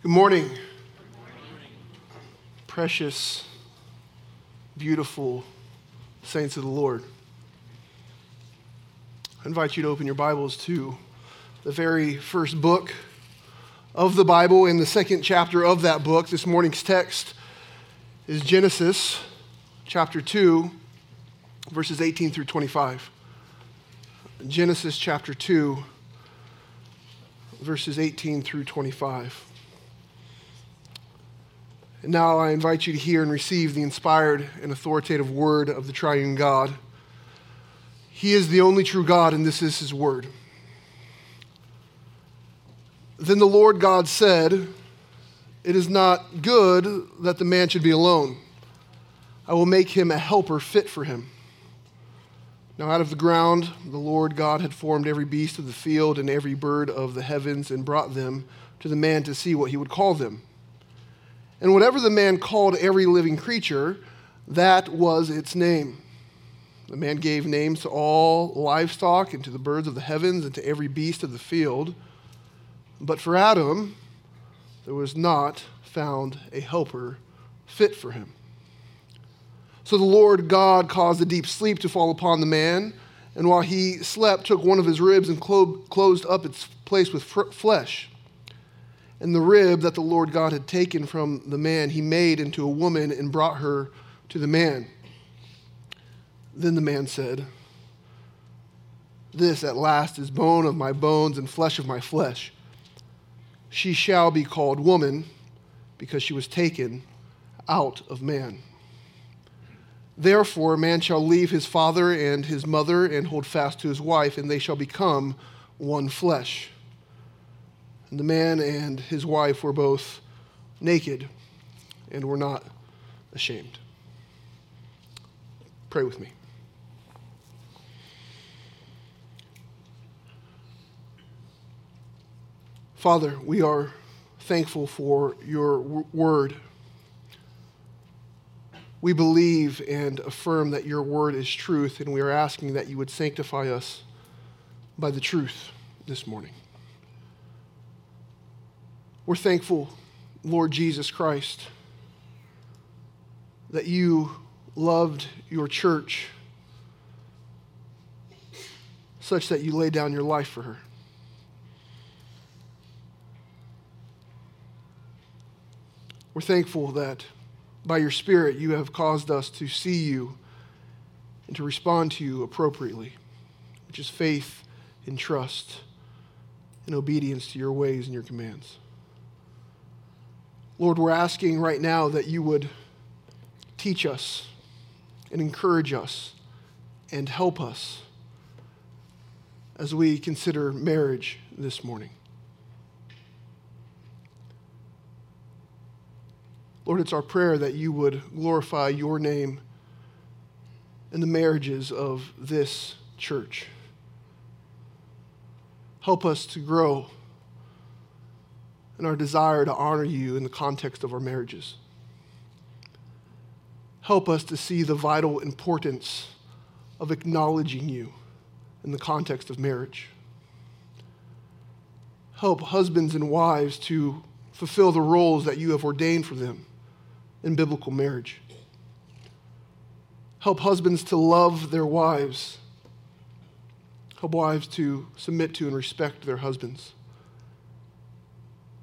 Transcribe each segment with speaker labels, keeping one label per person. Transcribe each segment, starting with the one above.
Speaker 1: Good morning. Precious, beautiful saints of the Lord. I invite you to open your Bibles to the very first book of the Bible in the second chapter of that book. This morning's text is Genesis chapter 2, verses 18 through 25. Genesis chapter 2, verses 18 through 25. And now I invite you to hear and receive the inspired and authoritative word of the triune God. He is the only true God, and this is his word. Then the Lord God said, It is not good that the man should be alone. I will make him a helper fit for him. Now, out of the ground, the Lord God had formed every beast of the field and every bird of the heavens and brought them to the man to see what he would call them. And whatever the man called every living creature, that was its name. The man gave names to all livestock and to the birds of the heavens and to every beast of the field. But for Adam, there was not found a helper fit for him. So the Lord God caused a deep sleep to fall upon the man, and while he slept, took one of his ribs and clo- closed up its place with flesh. And the rib that the Lord God had taken from the man, he made into a woman and brought her to the man. Then the man said, This at last is bone of my bones and flesh of my flesh. She shall be called woman because she was taken out of man. Therefore, man shall leave his father and his mother and hold fast to his wife, and they shall become one flesh. And the man and his wife were both naked and were not ashamed. Pray with me. Father, we are thankful for your word. We believe and affirm that your word is truth, and we are asking that you would sanctify us by the truth this morning. We're thankful, Lord Jesus Christ, that you loved your church such that you laid down your life for her. We're thankful that by your Spirit you have caused us to see you and to respond to you appropriately, which is faith and trust and obedience to your ways and your commands. Lord, we're asking right now that you would teach us and encourage us and help us as we consider marriage this morning. Lord, it's our prayer that you would glorify your name in the marriages of this church. Help us to grow and our desire to honor you in the context of our marriages. Help us to see the vital importance of acknowledging you in the context of marriage. Help husbands and wives to fulfill the roles that you have ordained for them in biblical marriage. Help husbands to love their wives. Help wives to submit to and respect their husbands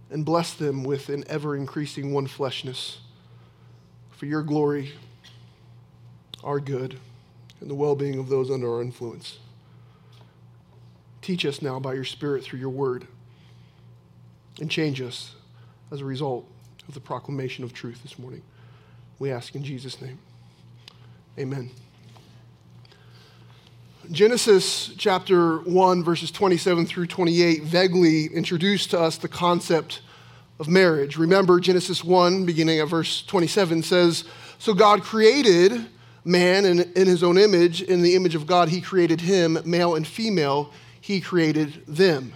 Speaker 1: and bless them with an ever increasing one fleshness for your glory, our good, and the well being of those under our influence. Teach us now by your Spirit through your word and change us as a result of the proclamation of truth this morning. We ask in Jesus' name. Amen. Genesis chapter 1, verses 27 through 28 vaguely introduced to us the concept of marriage. Remember, Genesis 1, beginning at verse 27, says So God created man in, in his own image. In the image of God, he created him, male and female, he created them.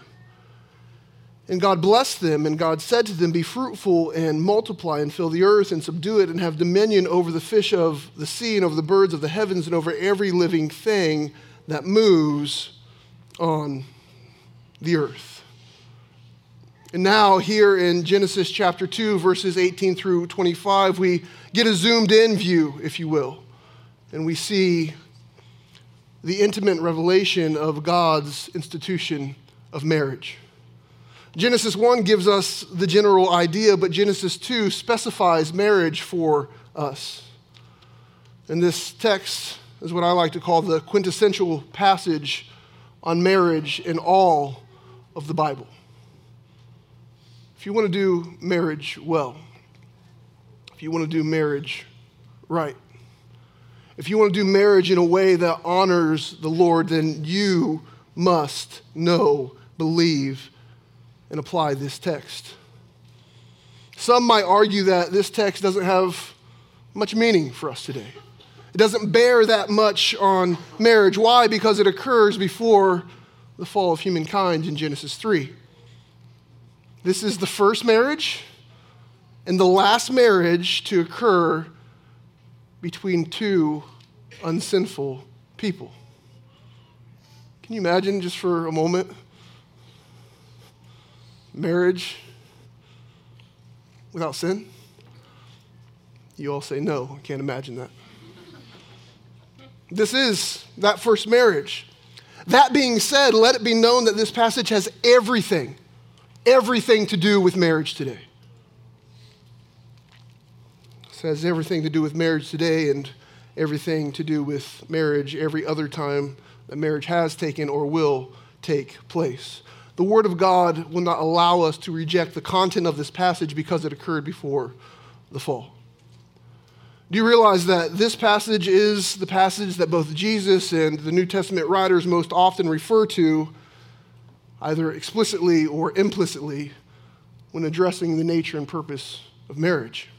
Speaker 1: And God blessed them, and God said to them, Be fruitful and multiply and fill the earth and subdue it and have dominion over the fish of the sea and over the birds of the heavens and over every living thing that moves on the earth. And now, here in Genesis chapter 2, verses 18 through 25, we get a zoomed in view, if you will, and we see the intimate revelation of God's institution of marriage. Genesis 1 gives us the general idea, but Genesis 2 specifies marriage for us. And this text is what I like to call the quintessential passage on marriage in all of the Bible. If you want to do marriage well, if you want to do marriage right, if you want to do marriage in a way that honors the Lord, then you must know, believe, and apply this text. Some might argue that this text doesn't have much meaning for us today. It doesn't bear that much on marriage. Why? Because it occurs before the fall of humankind in Genesis 3. This is the first marriage and the last marriage to occur between two unsinful people. Can you imagine just for a moment? Marriage without sin? You all say no, I can't imagine that. This is that first marriage. That being said, let it be known that this passage has everything, everything to do with marriage today. It has everything to do with marriage today and everything to do with marriage every other time that marriage has taken or will take place. The Word of God will not allow us to reject the content of this passage because it occurred before the fall. Do you realize that this passage is the passage that both Jesus and the New Testament writers most often refer to, either explicitly or implicitly, when addressing the nature and purpose of marriage?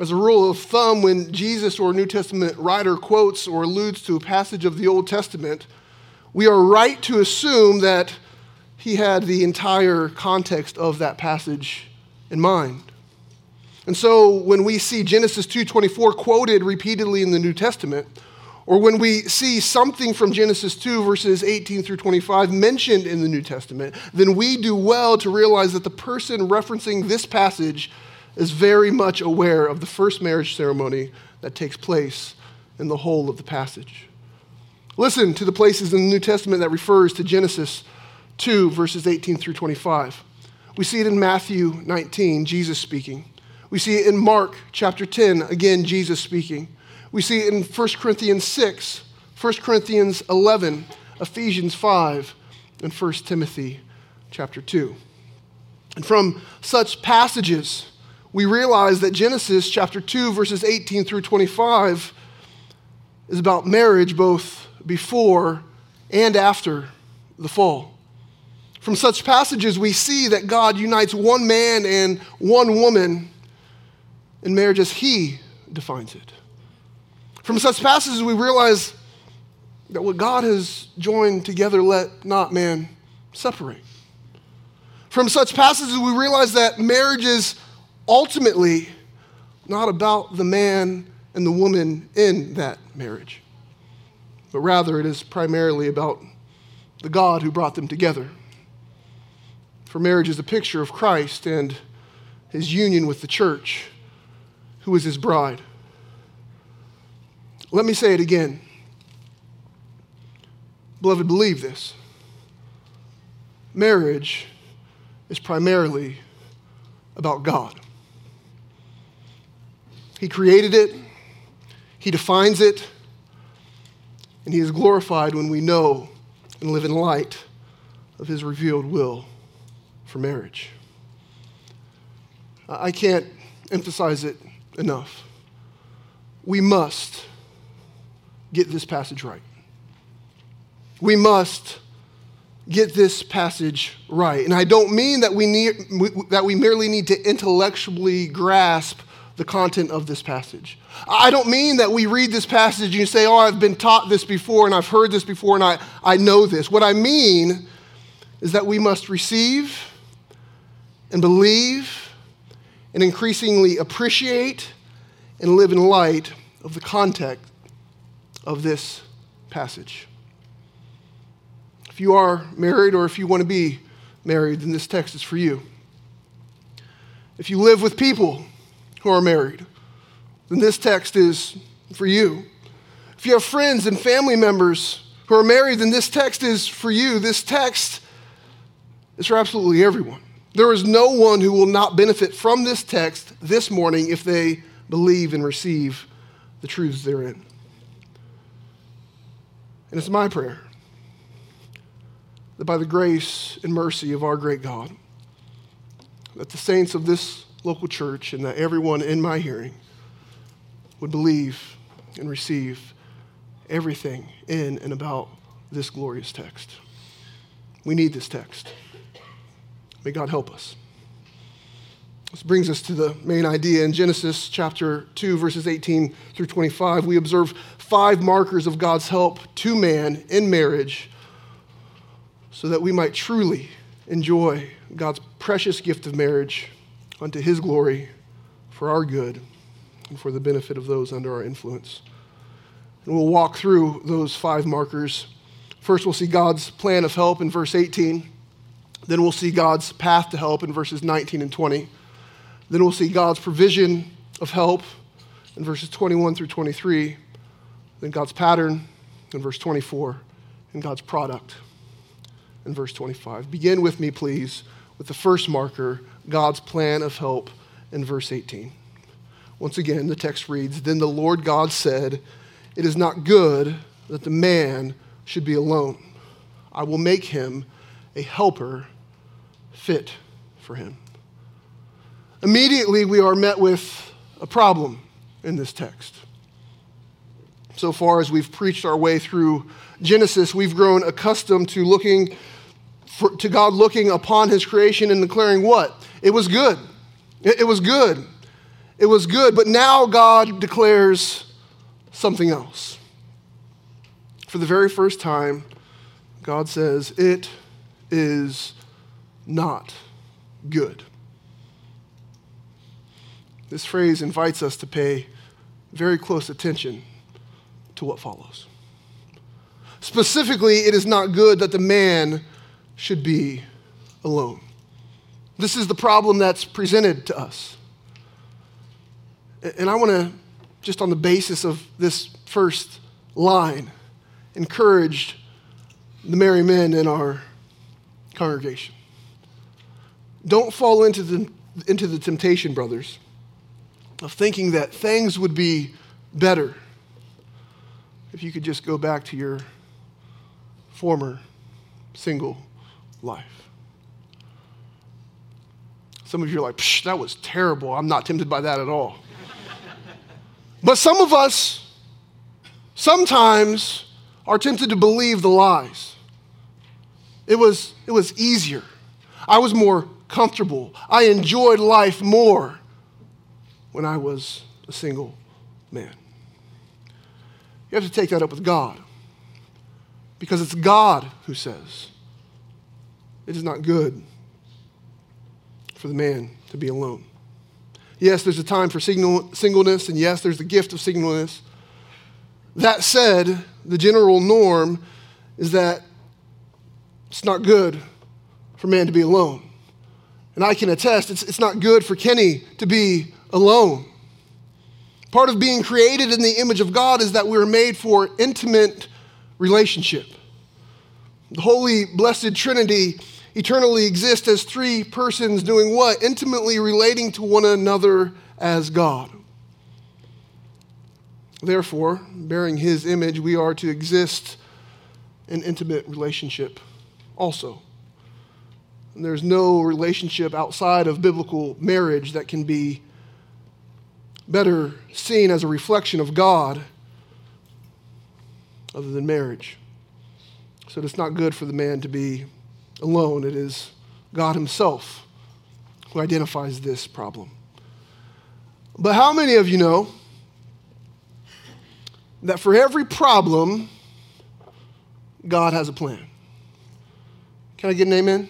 Speaker 1: As a rule of thumb, when Jesus or New Testament writer quotes or alludes to a passage of the Old Testament, we are right to assume that he had the entire context of that passage in mind. And so when we see Genesis 2:24 quoted repeatedly in the New Testament, or when we see something from Genesis 2 verses 18 through 25 mentioned in the New Testament, then we do well to realize that the person referencing this passage is very much aware of the first marriage ceremony that takes place in the whole of the passage. Listen to the places in the New Testament that refers to Genesis 2 verses 18 through 25. We see it in Matthew 19, Jesus speaking. We see it in Mark chapter 10, again, Jesus speaking. We see it in 1 Corinthians 6, 1 Corinthians 11, Ephesians 5, and 1 Timothy chapter 2. And from such passages, we realize that Genesis chapter 2, verses 18 through 25 is about marriage both before and after the fall. From such passages, we see that God unites one man and one woman in marriage as He defines it. From such passages, we realize that what God has joined together, let not man separate. From such passages, we realize that marriage is ultimately not about the man and the woman in that marriage, but rather it is primarily about the God who brought them together. For marriage is a picture of Christ and his union with the church who is his bride. Let me say it again. Beloved, believe this. Marriage is primarily about God. He created it, He defines it, and He is glorified when we know and live in light of His revealed will for marriage. I can't emphasize it enough. We must get this passage right. We must get this passage right. And I don't mean that we, need, that we merely need to intellectually grasp the content of this passage. I don't mean that we read this passage and you say, oh, I've been taught this before and I've heard this before and I, I know this. What I mean is that we must receive and believe and increasingly appreciate and live in light of the context of this passage. If you are married or if you want to be married, then this text is for you. If you live with people who are married, then this text is for you. If you have friends and family members who are married, then this text is for you. This text is for absolutely everyone. There is no one who will not benefit from this text this morning if they believe and receive the truths therein. And it's my prayer that by the grace and mercy of our great God, that the saints of this local church and that everyone in my hearing would believe and receive everything in and about this glorious text. We need this text. May God help us. This brings us to the main idea in Genesis chapter 2, verses 18 through 25. We observe five markers of God's help to man in marriage so that we might truly enjoy God's precious gift of marriage unto his glory for our good and for the benefit of those under our influence. And we'll walk through those five markers. First, we'll see God's plan of help in verse 18. Then we'll see God's path to help in verses 19 and 20. Then we'll see God's provision of help in verses 21 through 23 then God's pattern in verse 24, and God's product in verse 25. Begin with me, please, with the first marker, God's plan of help in verse 18. Once again, the text reads Then the Lord God said, It is not good that the man should be alone. I will make him a helper fit for him. Immediately, we are met with a problem in this text so far as we've preached our way through Genesis, we've grown accustomed to looking for, to God looking upon his creation and declaring what? It was good. It, it was good. It was good. But now God declares something else. For the very first time, God says, It is not good. This phrase invites us to pay very close attention to what follows. Specifically, it is not good that the man should be alone. This is the problem that's presented to us. And I want to, just on the basis of this first line, encourage the married men in our congregation. Don't fall into the, into the temptation, brothers, of thinking that things would be better if you could just go back to your former single life. Some of you are like, that was terrible. I'm not tempted by that at all. but some of us sometimes are tempted to believe the lies. It was, it was easier. I was more comfortable. I enjoyed life more when I was a single man. You have to take that up with God. Because it's God who says it is not good for the man to be alone. Yes, there's a time for singleness, and yes, there's the gift of singleness. That said, the general norm is that it's not good for man to be alone. And I can attest, it's, it's not good for Kenny to be alone. Part of being created in the image of God is that we're made for intimate relationship. The Holy Blessed Trinity eternally exists as three persons doing what? Intimately relating to one another as God. Therefore, bearing His image, we are to exist in intimate relationship also. And there's no relationship outside of biblical marriage that can be better seen as a reflection of God other than marriage. So it's not good for the man to be alone. It is God Himself who identifies this problem. But how many of you know that for every problem, God has a plan? Can I get an amen?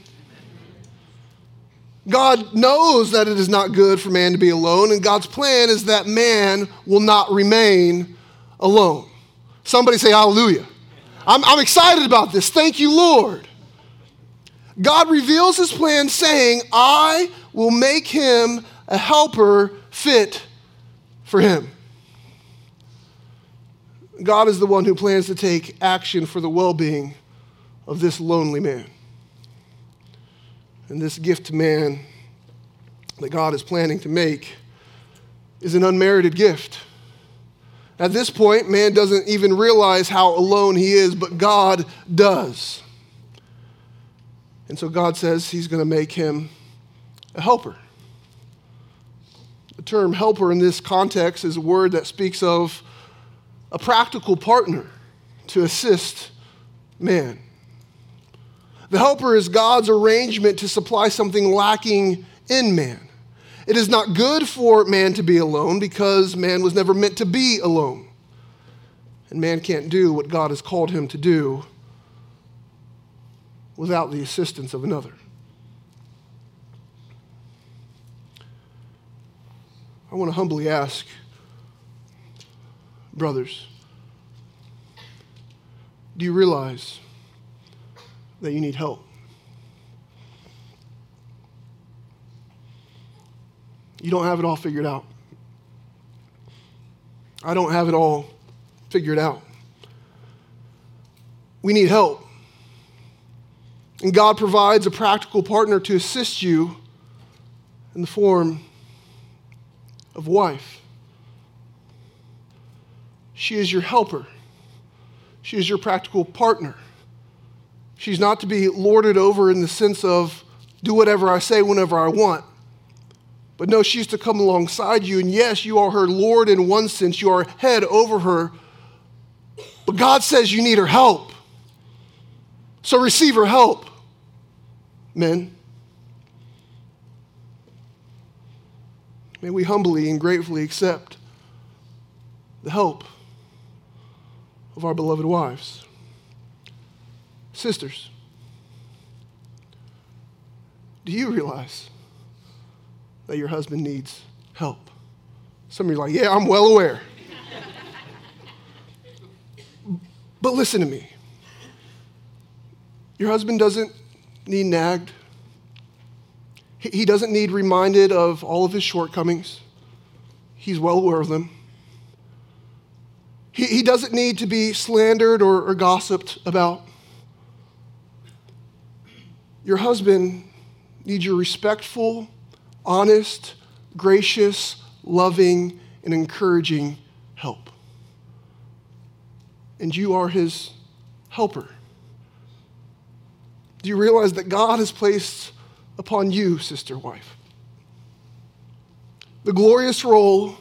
Speaker 1: God knows that it is not good for man to be alone, and God's plan is that man will not remain alone. Somebody say hallelujah. I'm, I'm excited about this. Thank you, Lord. God reveals his plan saying, I will make him a helper fit for him. God is the one who plans to take action for the well being of this lonely man. And this gift to man that God is planning to make is an unmerited gift. At this point, man doesn't even realize how alone he is, but God does. And so God says he's going to make him a helper. The term helper in this context is a word that speaks of a practical partner to assist man. The helper is God's arrangement to supply something lacking in man. It is not good for man to be alone because man was never meant to be alone. And man can't do what God has called him to do without the assistance of another. I want to humbly ask, brothers, do you realize that you need help? You don't have it all figured out. I don't have it all figured out. We need help. And God provides a practical partner to assist you in the form of wife. She is your helper. She is your practical partner. She's not to be lorded over in the sense of do whatever I say whenever I want. But no, she's to come alongside you. And yes, you are her Lord in one sense, you are head over her. But God says you need her help. So receive her help, men. May we humbly and gratefully accept the help of our beloved wives. Sisters, do you realize that your husband needs help? Some of you are like, yeah, I'm well aware. but listen to me. Your husband doesn't need nagged. He doesn't need reminded of all of his shortcomings. He's well aware of them. He, doesn't need to be slandered or gossiped about. Your husband needs your respectful, honest, gracious, loving, and encouraging help. And you are his helper. Do you realize that God has placed upon you, sister wife, the glorious role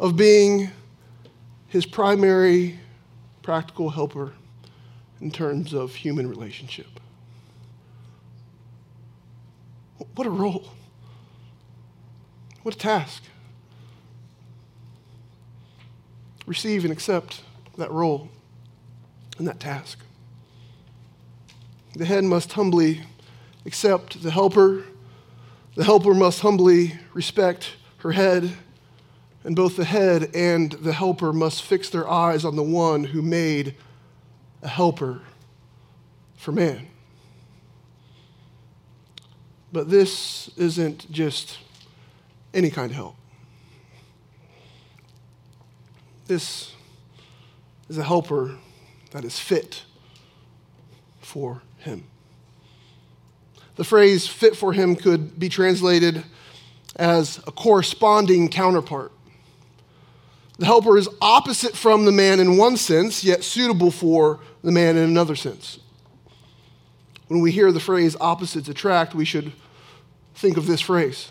Speaker 1: of being his primary practical helper in terms of human relationship. What a role. What a task. Receive and accept that role and that task. The head must humbly accept the helper. The helper must humbly respect her head and both the head and the helper must fix their eyes on the one who made a helper for man. But this isn't just any kind of help. This is a helper that is fit for him. The phrase fit for him could be translated as a corresponding counterpart. The helper is opposite from the man in one sense, yet suitable for the man in another sense. When we hear the phrase opposites attract, we should think of this phrase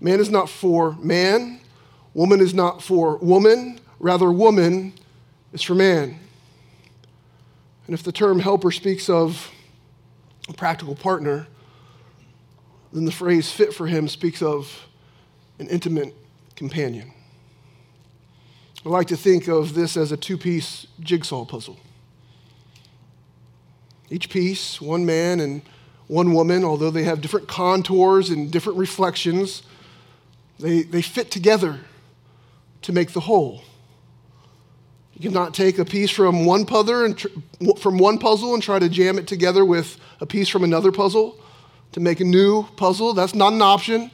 Speaker 1: Man is not for man, woman is not for woman, rather, woman is for man. And if the term helper speaks of a practical partner, then the phrase fit for him speaks of an intimate companion. I like to think of this as a two piece jigsaw puzzle. Each piece, one man and one woman, although they have different contours and different reflections, they, they fit together to make the whole. You cannot take a piece from one puzzle and tr- from one puzzle and try to jam it together with a piece from another puzzle to make a new puzzle. That's not an option.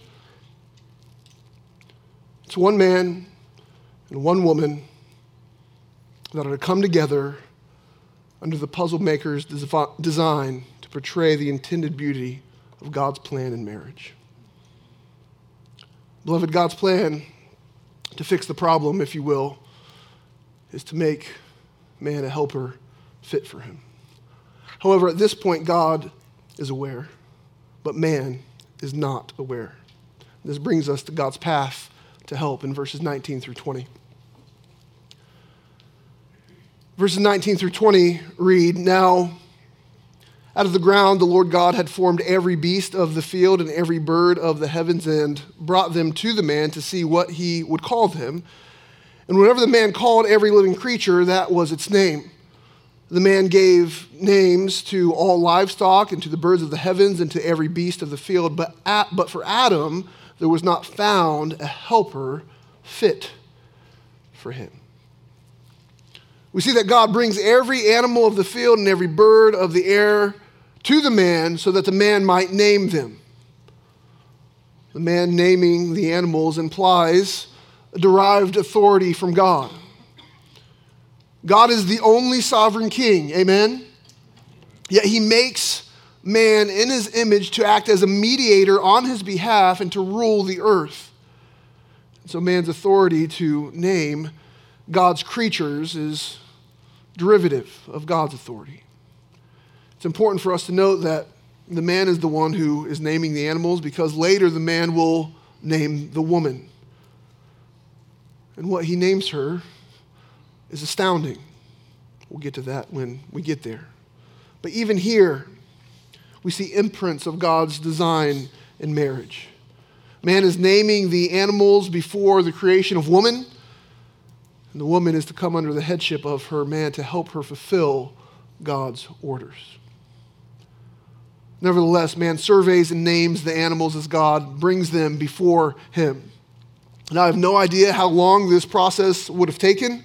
Speaker 1: It's one man and one woman that are to come together under the puzzle maker's design to portray the intended beauty of God's plan in marriage. Beloved, God's plan to fix the problem, if you will, is to make man a helper fit for him. However, at this point, God is aware, but man is not aware. This brings us to God's path to help in verses 19 through 20. Verses 19 through 20 read Now, out of the ground, the Lord God had formed every beast of the field and every bird of the heavens and brought them to the man to see what he would call them. And whenever the man called every living creature, that was its name. The man gave names to all livestock and to the birds of the heavens and to every beast of the field. But, at, but for Adam, there was not found a helper fit for him we see that God brings every animal of the field and every bird of the air to the man so that the man might name them. The man naming the animals implies a derived authority from God. God is the only sovereign king, amen? Yet he makes man in his image to act as a mediator on his behalf and to rule the earth. So man's authority to name God's creatures is derivative of God's authority. It's important for us to note that the man is the one who is naming the animals because later the man will name the woman. And what he names her is astounding. We'll get to that when we get there. But even here, we see imprints of God's design in marriage. Man is naming the animals before the creation of woman and the woman is to come under the headship of her man to help her fulfill God's orders. Nevertheless, man surveys and names the animals as God brings them before him. And I have no idea how long this process would have taken,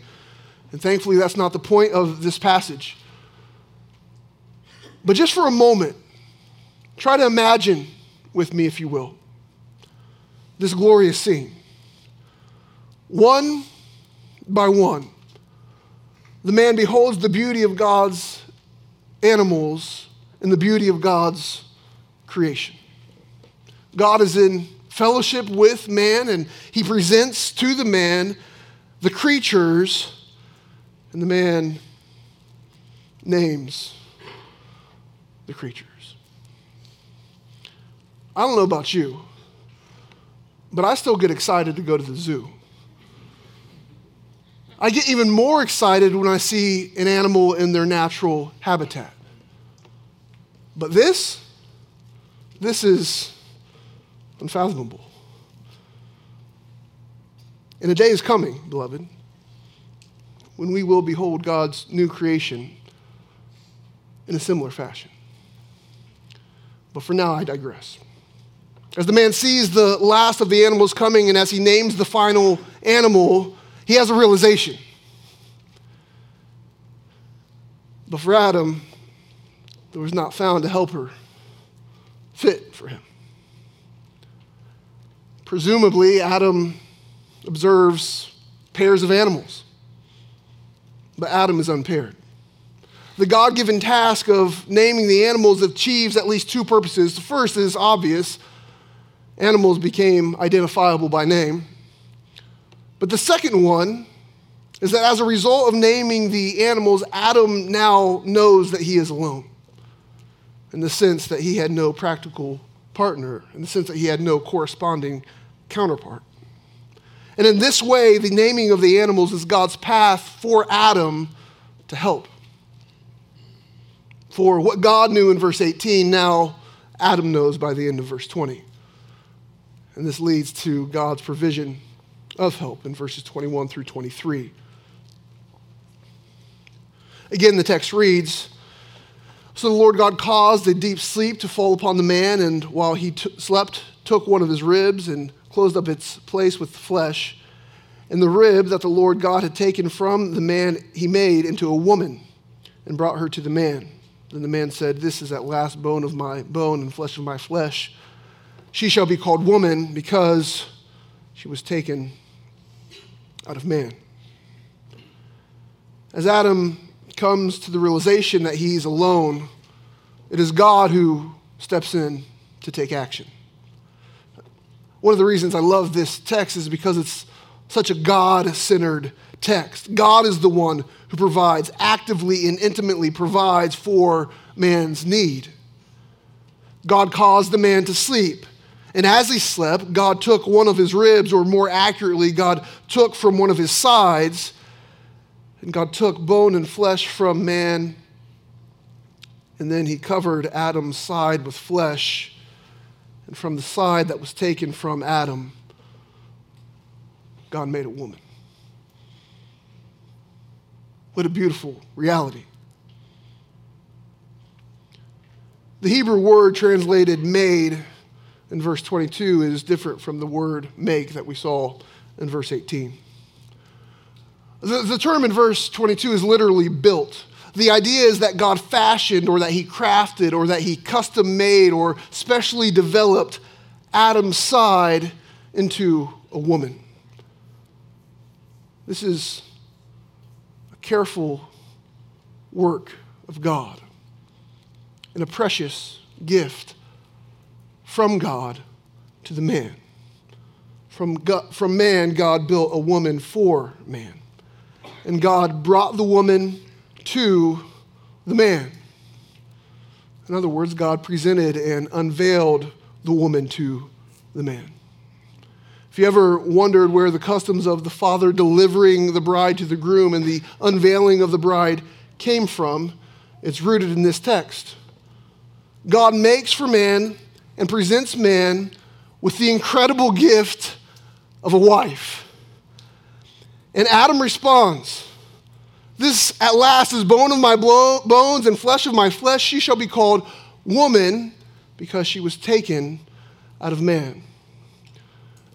Speaker 1: and thankfully, that's not the point of this passage. But just for a moment, try to imagine with me, if you will, this glorious scene. One by one. The man beholds the beauty of God's animals and the beauty of God's creation. God is in fellowship with man, and he presents to the man the creatures, and the man names the creatures. I don't know about you, but I still get excited to go to the zoo. I get even more excited when I see an animal in their natural habitat. But this, this is unfathomable. And a day is coming, beloved, when we will behold God's new creation in a similar fashion. But for now, I digress. As the man sees the last of the animals coming, and as he names the final animal, he has a realization. But for Adam, there was not found a helper fit for him. Presumably, Adam observes pairs of animals, but Adam is unpaired. The God given task of naming the animals achieves at least two purposes. The first is obvious animals became identifiable by name. But the second one is that as a result of naming the animals, Adam now knows that he is alone in the sense that he had no practical partner, in the sense that he had no corresponding counterpart. And in this way, the naming of the animals is God's path for Adam to help. For what God knew in verse 18, now Adam knows by the end of verse 20. And this leads to God's provision of help in verses 21 through 23. Again, the text reads So the Lord God caused a deep sleep to fall upon the man, and while he t- slept, took one of his ribs and closed up its place with flesh. and the rib that the Lord God had taken from the man he made into a woman and brought her to the man. Then the man said, This is at last bone of my bone and flesh of my flesh. She shall be called woman because she was taken out of man. As Adam comes to the realization that he's alone, it is God who steps in to take action. One of the reasons I love this text is because it's such a God centered text. God is the one who provides, actively and intimately provides for man's need. God caused the man to sleep. And as he slept, God took one of his ribs, or more accurately, God took from one of his sides, and God took bone and flesh from man, and then he covered Adam's side with flesh. And from the side that was taken from Adam, God made a woman. What a beautiful reality. The Hebrew word translated made in verse 22 is different from the word make that we saw in verse 18. The, the term in verse 22 is literally built. The idea is that God fashioned or that he crafted or that he custom made or specially developed Adam's side into a woman. This is a careful work of God and a precious gift from God to the man. From, God, from man, God built a woman for man. And God brought the woman to the man. In other words, God presented and unveiled the woman to the man. If you ever wondered where the customs of the father delivering the bride to the groom and the unveiling of the bride came from, it's rooted in this text. God makes for man and presents man with the incredible gift of a wife. And Adam responds, This at last is bone of my bones and flesh of my flesh. She shall be called woman because she was taken out of man.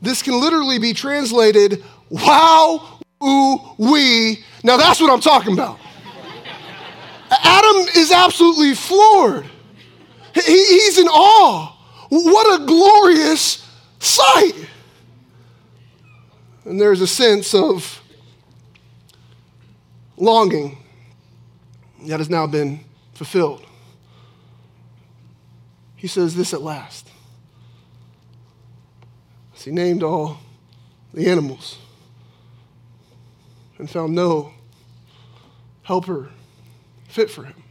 Speaker 1: This can literally be translated, wow, ooh, we. Now that's what I'm talking about. Adam is absolutely floored. He, he's in awe. What a glorious sight. And there's a sense of longing that has now been fulfilled. He says this at last. As he named all the animals and found no helper fit for him.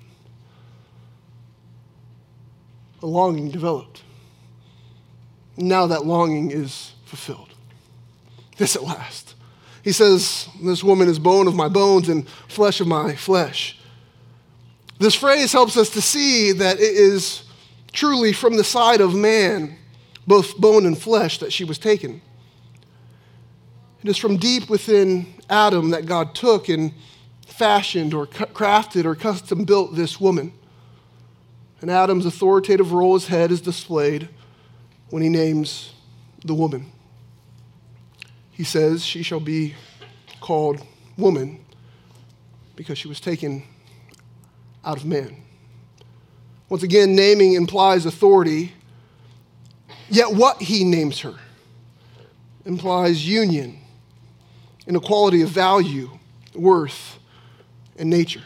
Speaker 1: A longing developed. Now that longing is fulfilled. This at last. He says, This woman is bone of my bones and flesh of my flesh. This phrase helps us to see that it is truly from the side of man both bone and flesh, that she was taken. It is from deep within Adam that God took and fashioned or crafted or custom built this woman. And Adam's authoritative role as head is displayed when he names the woman. He says, She shall be called woman because she was taken out of man. Once again, naming implies authority Yet what he names her implies union, inequality of value, worth, and nature.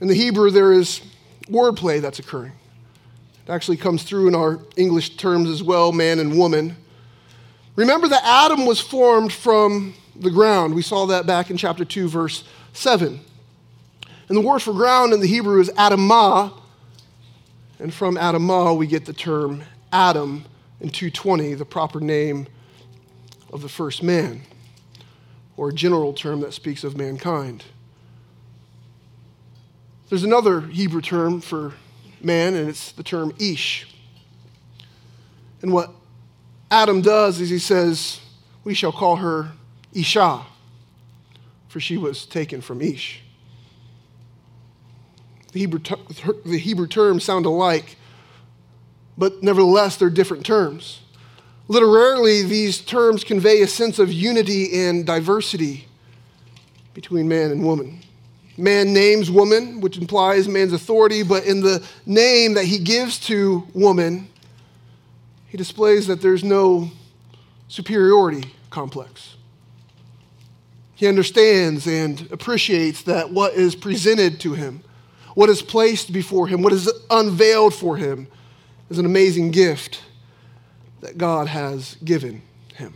Speaker 1: In the Hebrew, there is wordplay that's occurring. It actually comes through in our English terms as well, man and woman. Remember that Adam was formed from the ground. We saw that back in chapter 2, verse 7. And the word for ground in the Hebrew is Adamah, and from Adamah, we get the term Adam in 220, the proper name of the first man, or a general term that speaks of mankind. There's another Hebrew term for man, and it's the term Ish. And what Adam does is he says, We shall call her Isha, for she was taken from Ish. The Hebrew, the Hebrew terms sound alike, but nevertheless, they're different terms. Literally, these terms convey a sense of unity and diversity between man and woman. Man names woman, which implies man's authority, but in the name that he gives to woman, he displays that there's no superiority complex. He understands and appreciates that what is presented to him, what is placed before him, what is unveiled for him, is an amazing gift that God has given him.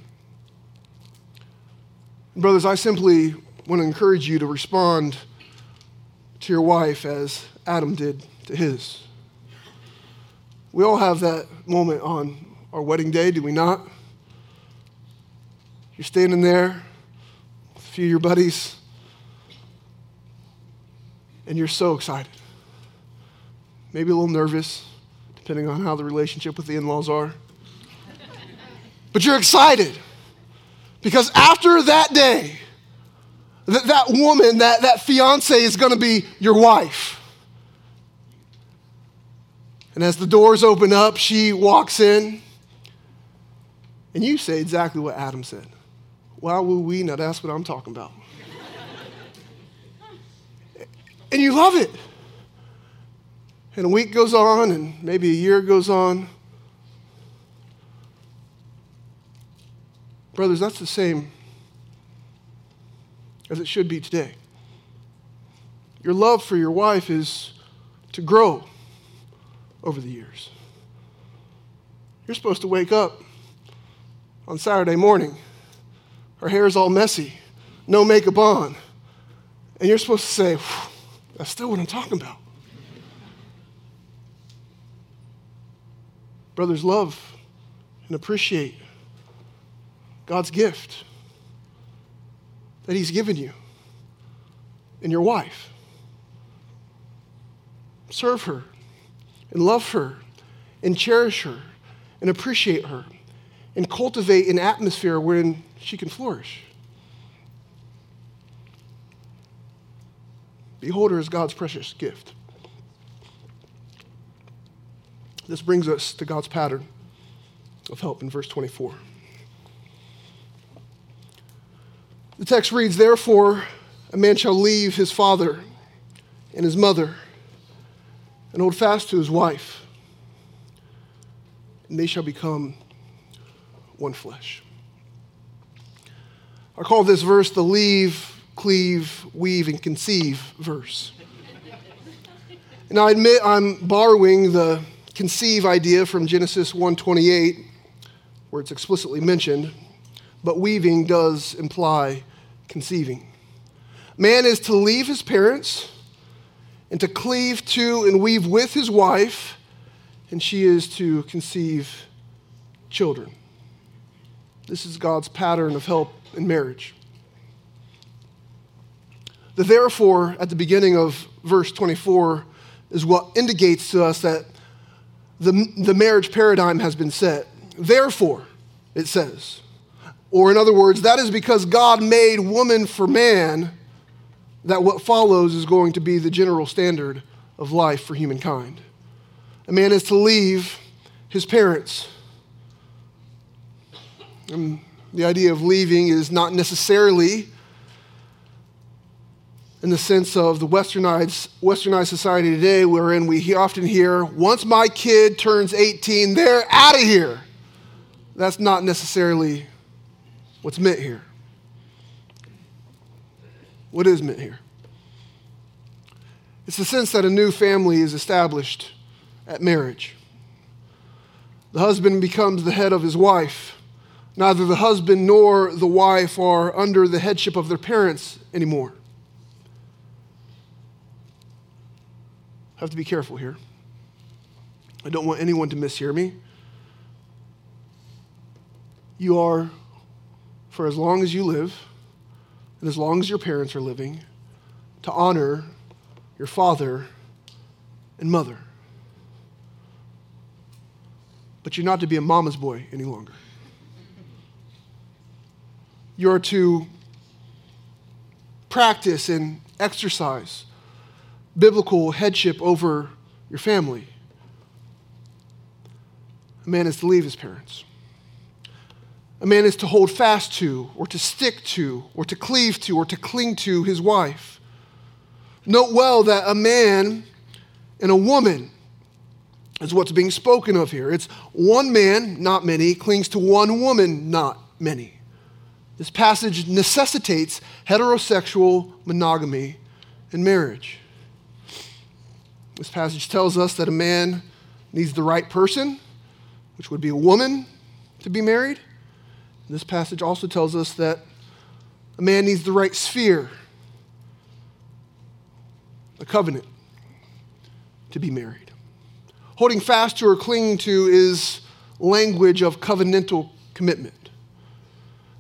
Speaker 1: Brothers, I simply want to encourage you to respond to your wife as Adam did to his. We all have that moment on our wedding day, do we not? You're standing there with a few of your buddies, and you're so excited. Maybe a little nervous, depending on how the relationship with the in laws are. But you're excited because after that day, that, that woman, that, that fiance is going to be your wife. And as the doors open up, she walks in, and you say exactly what Adam said. Why will we? Now that's what I'm talking about. and you love it. And a week goes on, and maybe a year goes on. Brothers, that's the same as it should be today. Your love for your wife is to grow over the years. You're supposed to wake up on Saturday morning, her hair is all messy, no makeup on, and you're supposed to say, That's still what I'm talking about. Brothers, love and appreciate God's gift that He's given you and your wife. Serve her and love her and cherish her and appreciate her and cultivate an atmosphere wherein she can flourish. Behold her as God's precious gift. This brings us to God's pattern of help in verse 24. The text reads, Therefore, a man shall leave his father and his mother and hold fast to his wife, and they shall become one flesh. I call this verse the leave, cleave, weave, and conceive verse. And I admit I'm borrowing the conceive idea from Genesis 1:28, where it's explicitly mentioned, but weaving does imply conceiving. Man is to leave his parents and to cleave to and weave with his wife, and she is to conceive children. This is God's pattern of help in marriage. The therefore at the beginning of verse 24 is what indicates to us that the, the marriage paradigm has been set. Therefore, it says, or, in other words, that is because God made woman for man, that what follows is going to be the general standard of life for humankind. A man is to leave his parents. And the idea of leaving is not necessarily in the sense of the westernized, westernized society today, wherein we often hear, once my kid turns 18, they're out of here. That's not necessarily what's meant here. What is meant here? It's the sense that a new family is established at marriage. The husband becomes the head of his wife. Neither the husband nor the wife are under the headship of their parents anymore. I have to be careful here. I don't want anyone to mishear me. You are for as long as you live and as long as your parents are living to honor your father and mother. But you're not to be a mama's boy any longer. You're to practice and exercise biblical headship over your family. A man is to leave his parents. A man is to hold fast to, or to stick to, or to cleave to, or to cling to his wife. Note well that a man and a woman is what's being spoken of here. It's one man, not many, clings to one woman, not many. This passage necessitates heterosexual monogamy in marriage. This passage tells us that a man needs the right person, which would be a woman, to be married. This passage also tells us that a man needs the right sphere, a covenant, to be married. Holding fast to or clinging to is language of covenantal commitment.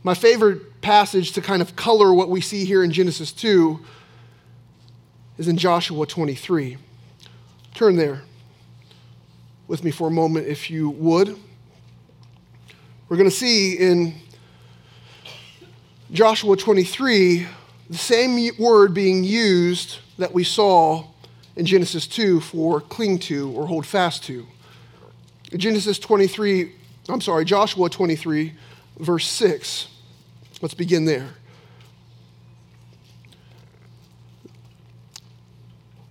Speaker 1: My favorite passage to kind of color what we see here in Genesis 2 is in Joshua 23. Turn there with me for a moment, if you would. We're going to see in Joshua 23 the same word being used that we saw in Genesis 2 for cling to or hold fast to. Genesis 23, I'm sorry, Joshua 23 verse 6. Let's begin there.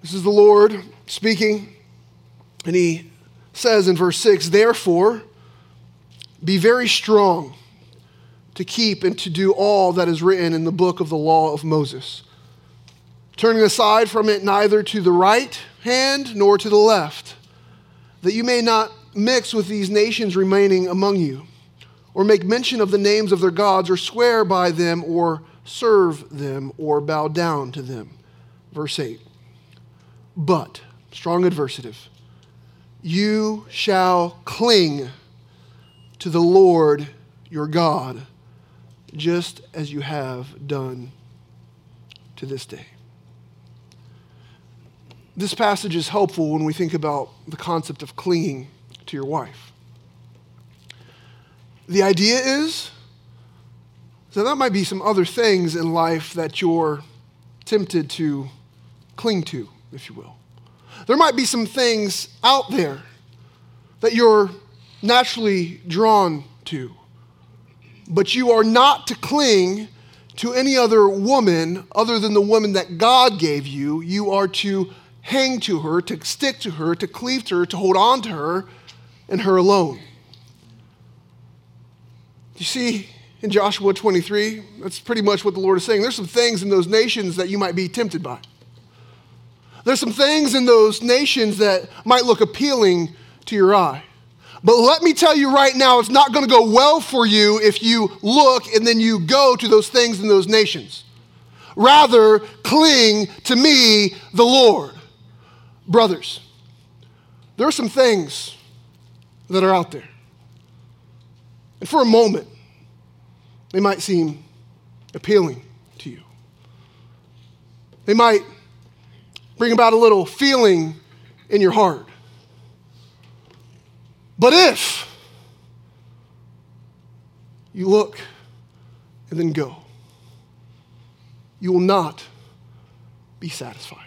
Speaker 1: This is the Lord speaking, and he says in verse 6 Therefore, be very strong to keep and to do all that is written in the book of the law of Moses, turning aside from it neither to the right hand nor to the left, that you may not mix with these nations remaining among you or make mention of the names of their gods, or swear by them, or serve them, or bow down to them. Verse 8. But, strong adversative, you shall cling to the Lord your God, just as you have done to this day. This passage is helpful when we think about the concept of clinging to your wife. The idea is that there might be some other things in life that you're tempted to cling to, if you will. There might be some things out there that you're naturally drawn to, but you are not to cling to any other woman other than the woman that God gave you. You are to hang to her, to stick to her, to cleave to her, to hold on to her, and her alone. You see, in Joshua 23, that's pretty much what the Lord is saying. There's some things in those nations that you might be tempted by. There's some things in those nations that might look appealing to your eye. But let me tell you right now, it's not going to go well for you if you look and then you go to those things in those nations. Rather, cling to me, the Lord. Brothers, there are some things that are out there. And for a moment, they might seem appealing to you. They might bring about a little feeling in your heart. But if you look and then go, you will not be satisfied.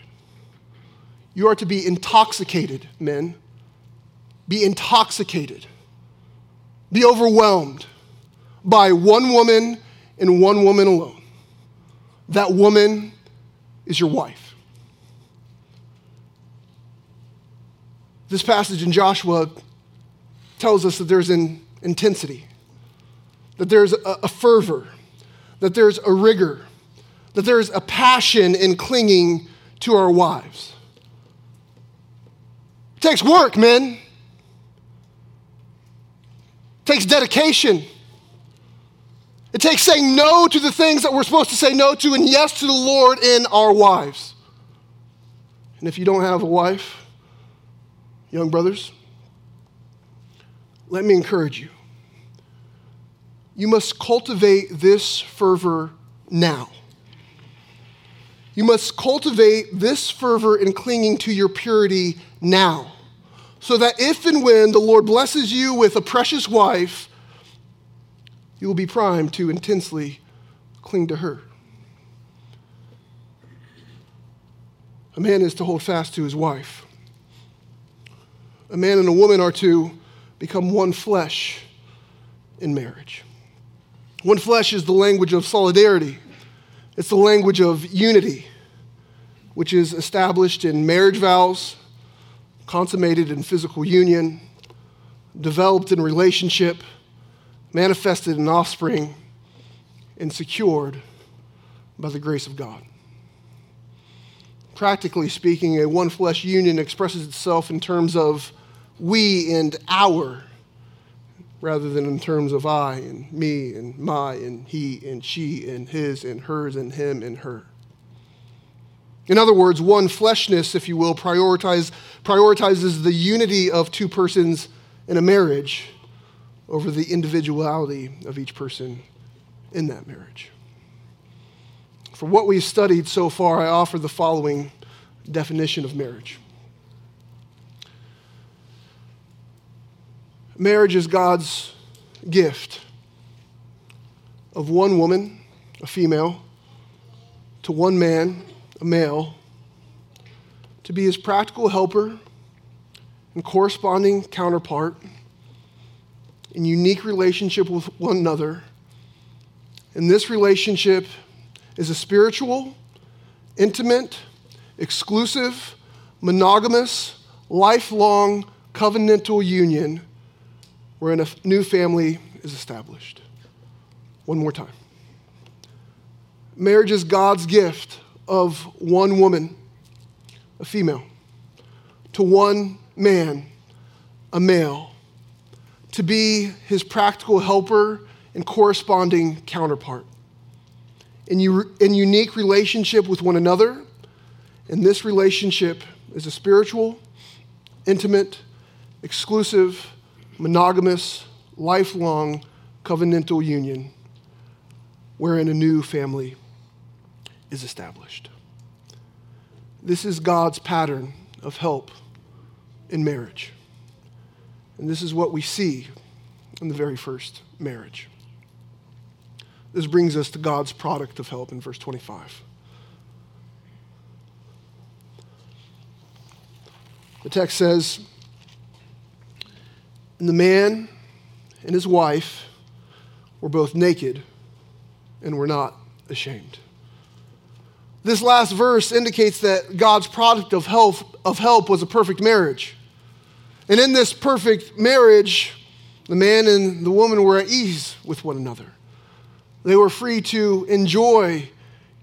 Speaker 1: You are to be intoxicated, men. Be intoxicated be overwhelmed by one woman and one woman alone. That woman is your wife. This passage in Joshua tells us that there's an intensity, that there's a, a fervor, that there's a rigor, that there's a passion in clinging to our wives. It takes work, men It takes dedication. It takes saying no to the things that we're supposed to say no to and yes to the Lord in our wives. And if you don't have a wife, young brothers, let me encourage you. You must cultivate this fervor now. You must cultivate this fervor in clinging to your purity now so that if and when the Lord blesses you with a precious wife, you will be primed to intensely cling to her. A man is to hold fast to his wife. A man and a woman are to become one flesh in marriage. One flesh is the language of solidarity, it's the language of unity, which is established in marriage vows, consummated in physical union, developed in relationship, manifested in offspring, and secured by the grace of God. Practically speaking, a one flesh union expresses itself in terms of we and our, rather than in terms of I and me and my and he and she and his and hers and him and her. In other words, one fleshness, if you will, prioritize, prioritizes the unity of two persons in a marriage over the individuality of each person in that marriage. For what we've studied so far, I offer the following definition of marriage Marriage is God's gift of one woman, a female, to one man, a male, to be his practical helper and corresponding counterpart in unique relationship with one another. And this relationship is a spiritual, intimate, exclusive, monogamous, lifelong covenantal union wherein a new family is established. One more time. Marriage is God's gift of one woman, a female, to one man, a male, to be his practical helper and corresponding counterpart. In, u- in unique relationship with one another, and this relationship is a spiritual, intimate, exclusive, monogamous, lifelong covenantal union wherein a new family is established. This is God's pattern of help in marriage. And this is what we see in the very first marriage. This brings us to God's product of help in verse 25. The text says, and the man and his wife were both naked and were not ashamed. This last verse indicates that God's product of help, of help was a perfect marriage. And in this perfect marriage, the man and the woman were at ease with one another. They were free to enjoy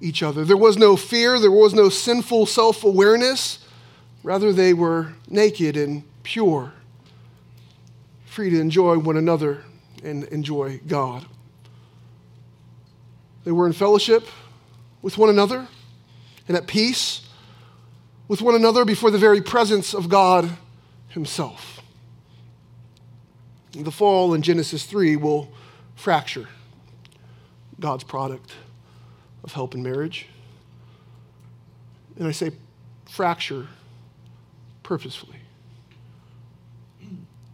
Speaker 1: each other. There was no fear, there was no sinful self awareness. Rather, they were naked and pure free to enjoy one another and enjoy God. They were in fellowship with one another and at peace with one another before the very presence of God Himself. The fall in Genesis 3 will fracture God's product of help in marriage. And I say fracture purposefully.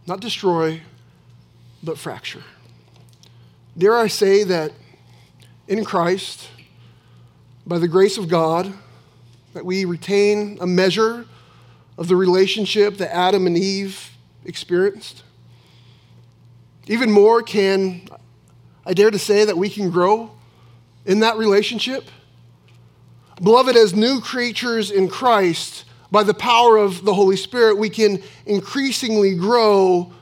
Speaker 1: Not destroy, but fracture. Dare I say that in Christ, by the grace of God, that we retain a measure of the relationship that Adam and Eve experienced? Even more, can I dare to say that we can grow in that relationship? Beloved, as new creatures in Christ, by the power of the Holy Spirit, we can increasingly grow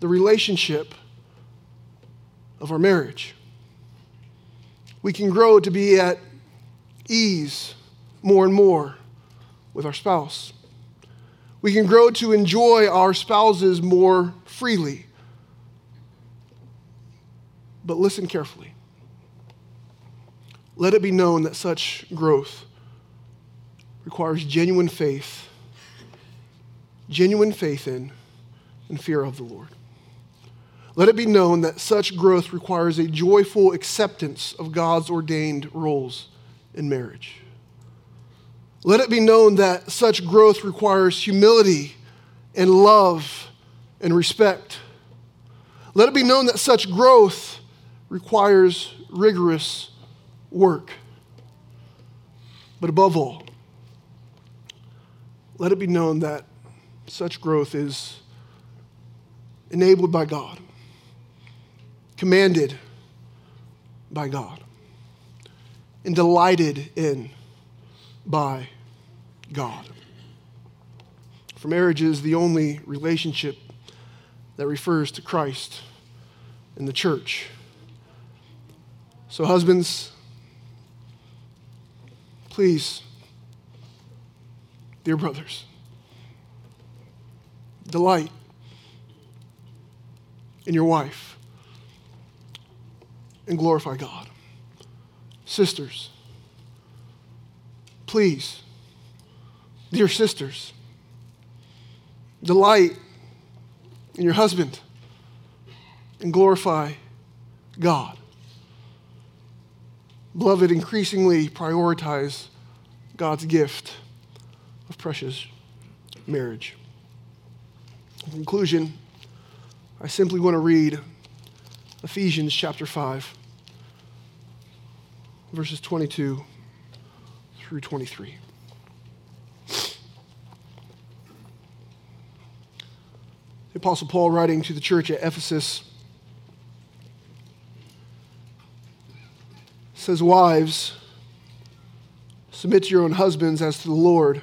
Speaker 1: the relationship of our marriage. We can grow to be at ease more and more with our spouse. We can grow to enjoy our spouses more freely. But listen carefully. Let it be known that such growth requires genuine faith, genuine faith in and fear of the Lord. Let it be known that such growth requires a joyful acceptance of God's ordained roles in marriage. Let it be known that such growth requires humility and love and respect. Let it be known that such growth requires rigorous work. But above all, let it be known that such growth is enabled by God, commanded by God and delighted in by God. For marriage is the only relationship that refers to Christ and the church. So, husbands, please, dear brothers, delight in your wife and glorify God. Sisters, please, dear sisters, delight in your husband and glorify God. Beloved, increasingly prioritize God's gift of precious marriage. In conclusion, I simply want to read Ephesians chapter 5, verses 22 through 23. The Apostle Paul, writing to the church at Ephesus, says, Wives, submit to your own husbands as to the Lord.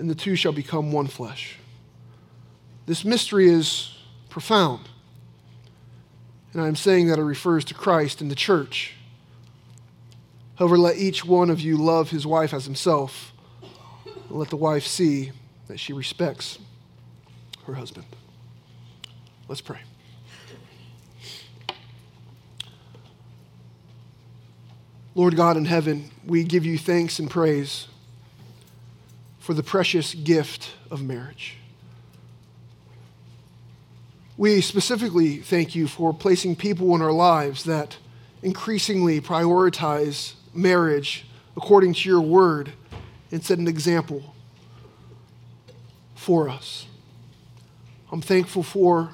Speaker 1: and the two shall become one flesh. This mystery is profound. And I'm saying that it refers to Christ and the church. However, let each one of you love his wife as himself, and let the wife see that she respects her husband. Let's pray. Lord God in heaven, we give you thanks and praise for the precious gift of marriage. We specifically thank you for placing people in our lives that increasingly prioritize marriage according to your word and set an example for us. I'm thankful for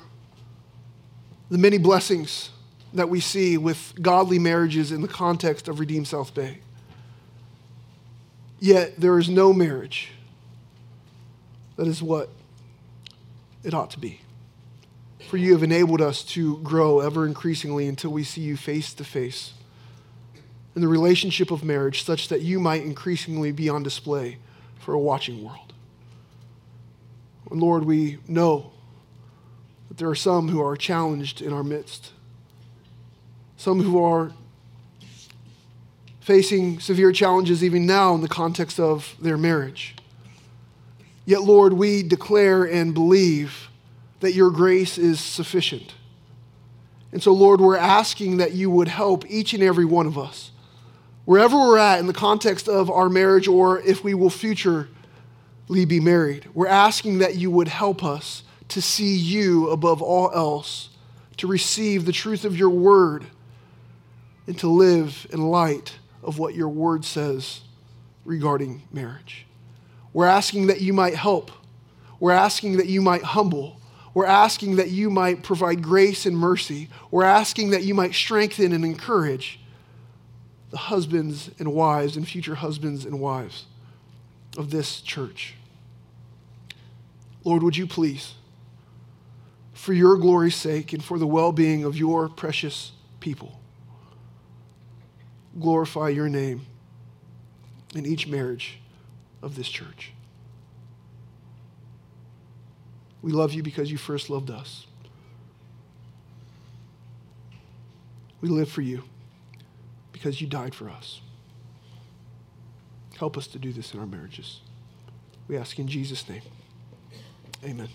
Speaker 1: the many blessings that we see with godly marriages in the context of Redeemed South Bay. Yet there is no marriage that is what it ought to be. For you have enabled us to grow ever increasingly until we see you face to face in the relationship of marriage, such that you might increasingly be on display for a watching world. And Lord, we know that there are some who are challenged in our midst, some who are facing severe challenges even now in the context of their marriage. Yet, Lord, we declare and believe that your grace is sufficient. And so, Lord, we're asking that you would help each and every one of us, wherever we're at in the context of our marriage or if we will futurely be married. We're asking that you would help us to see you above all else, to receive the truth of your word, and to live in light of what your word says regarding marriage. We're asking that you might help. We're asking that you might humble. We're asking that you might provide grace and mercy. We're asking that you might strengthen and encourage the husbands and wives and future husbands and wives of this church. Lord, would you please? for your glory's sake and for the well being of your precious people. Glorify your name in each marriage of this church. We love you because you first loved us. We live for you. because you died for us. Help us to do this in our marriages. We ask in Jesus' name. Amen.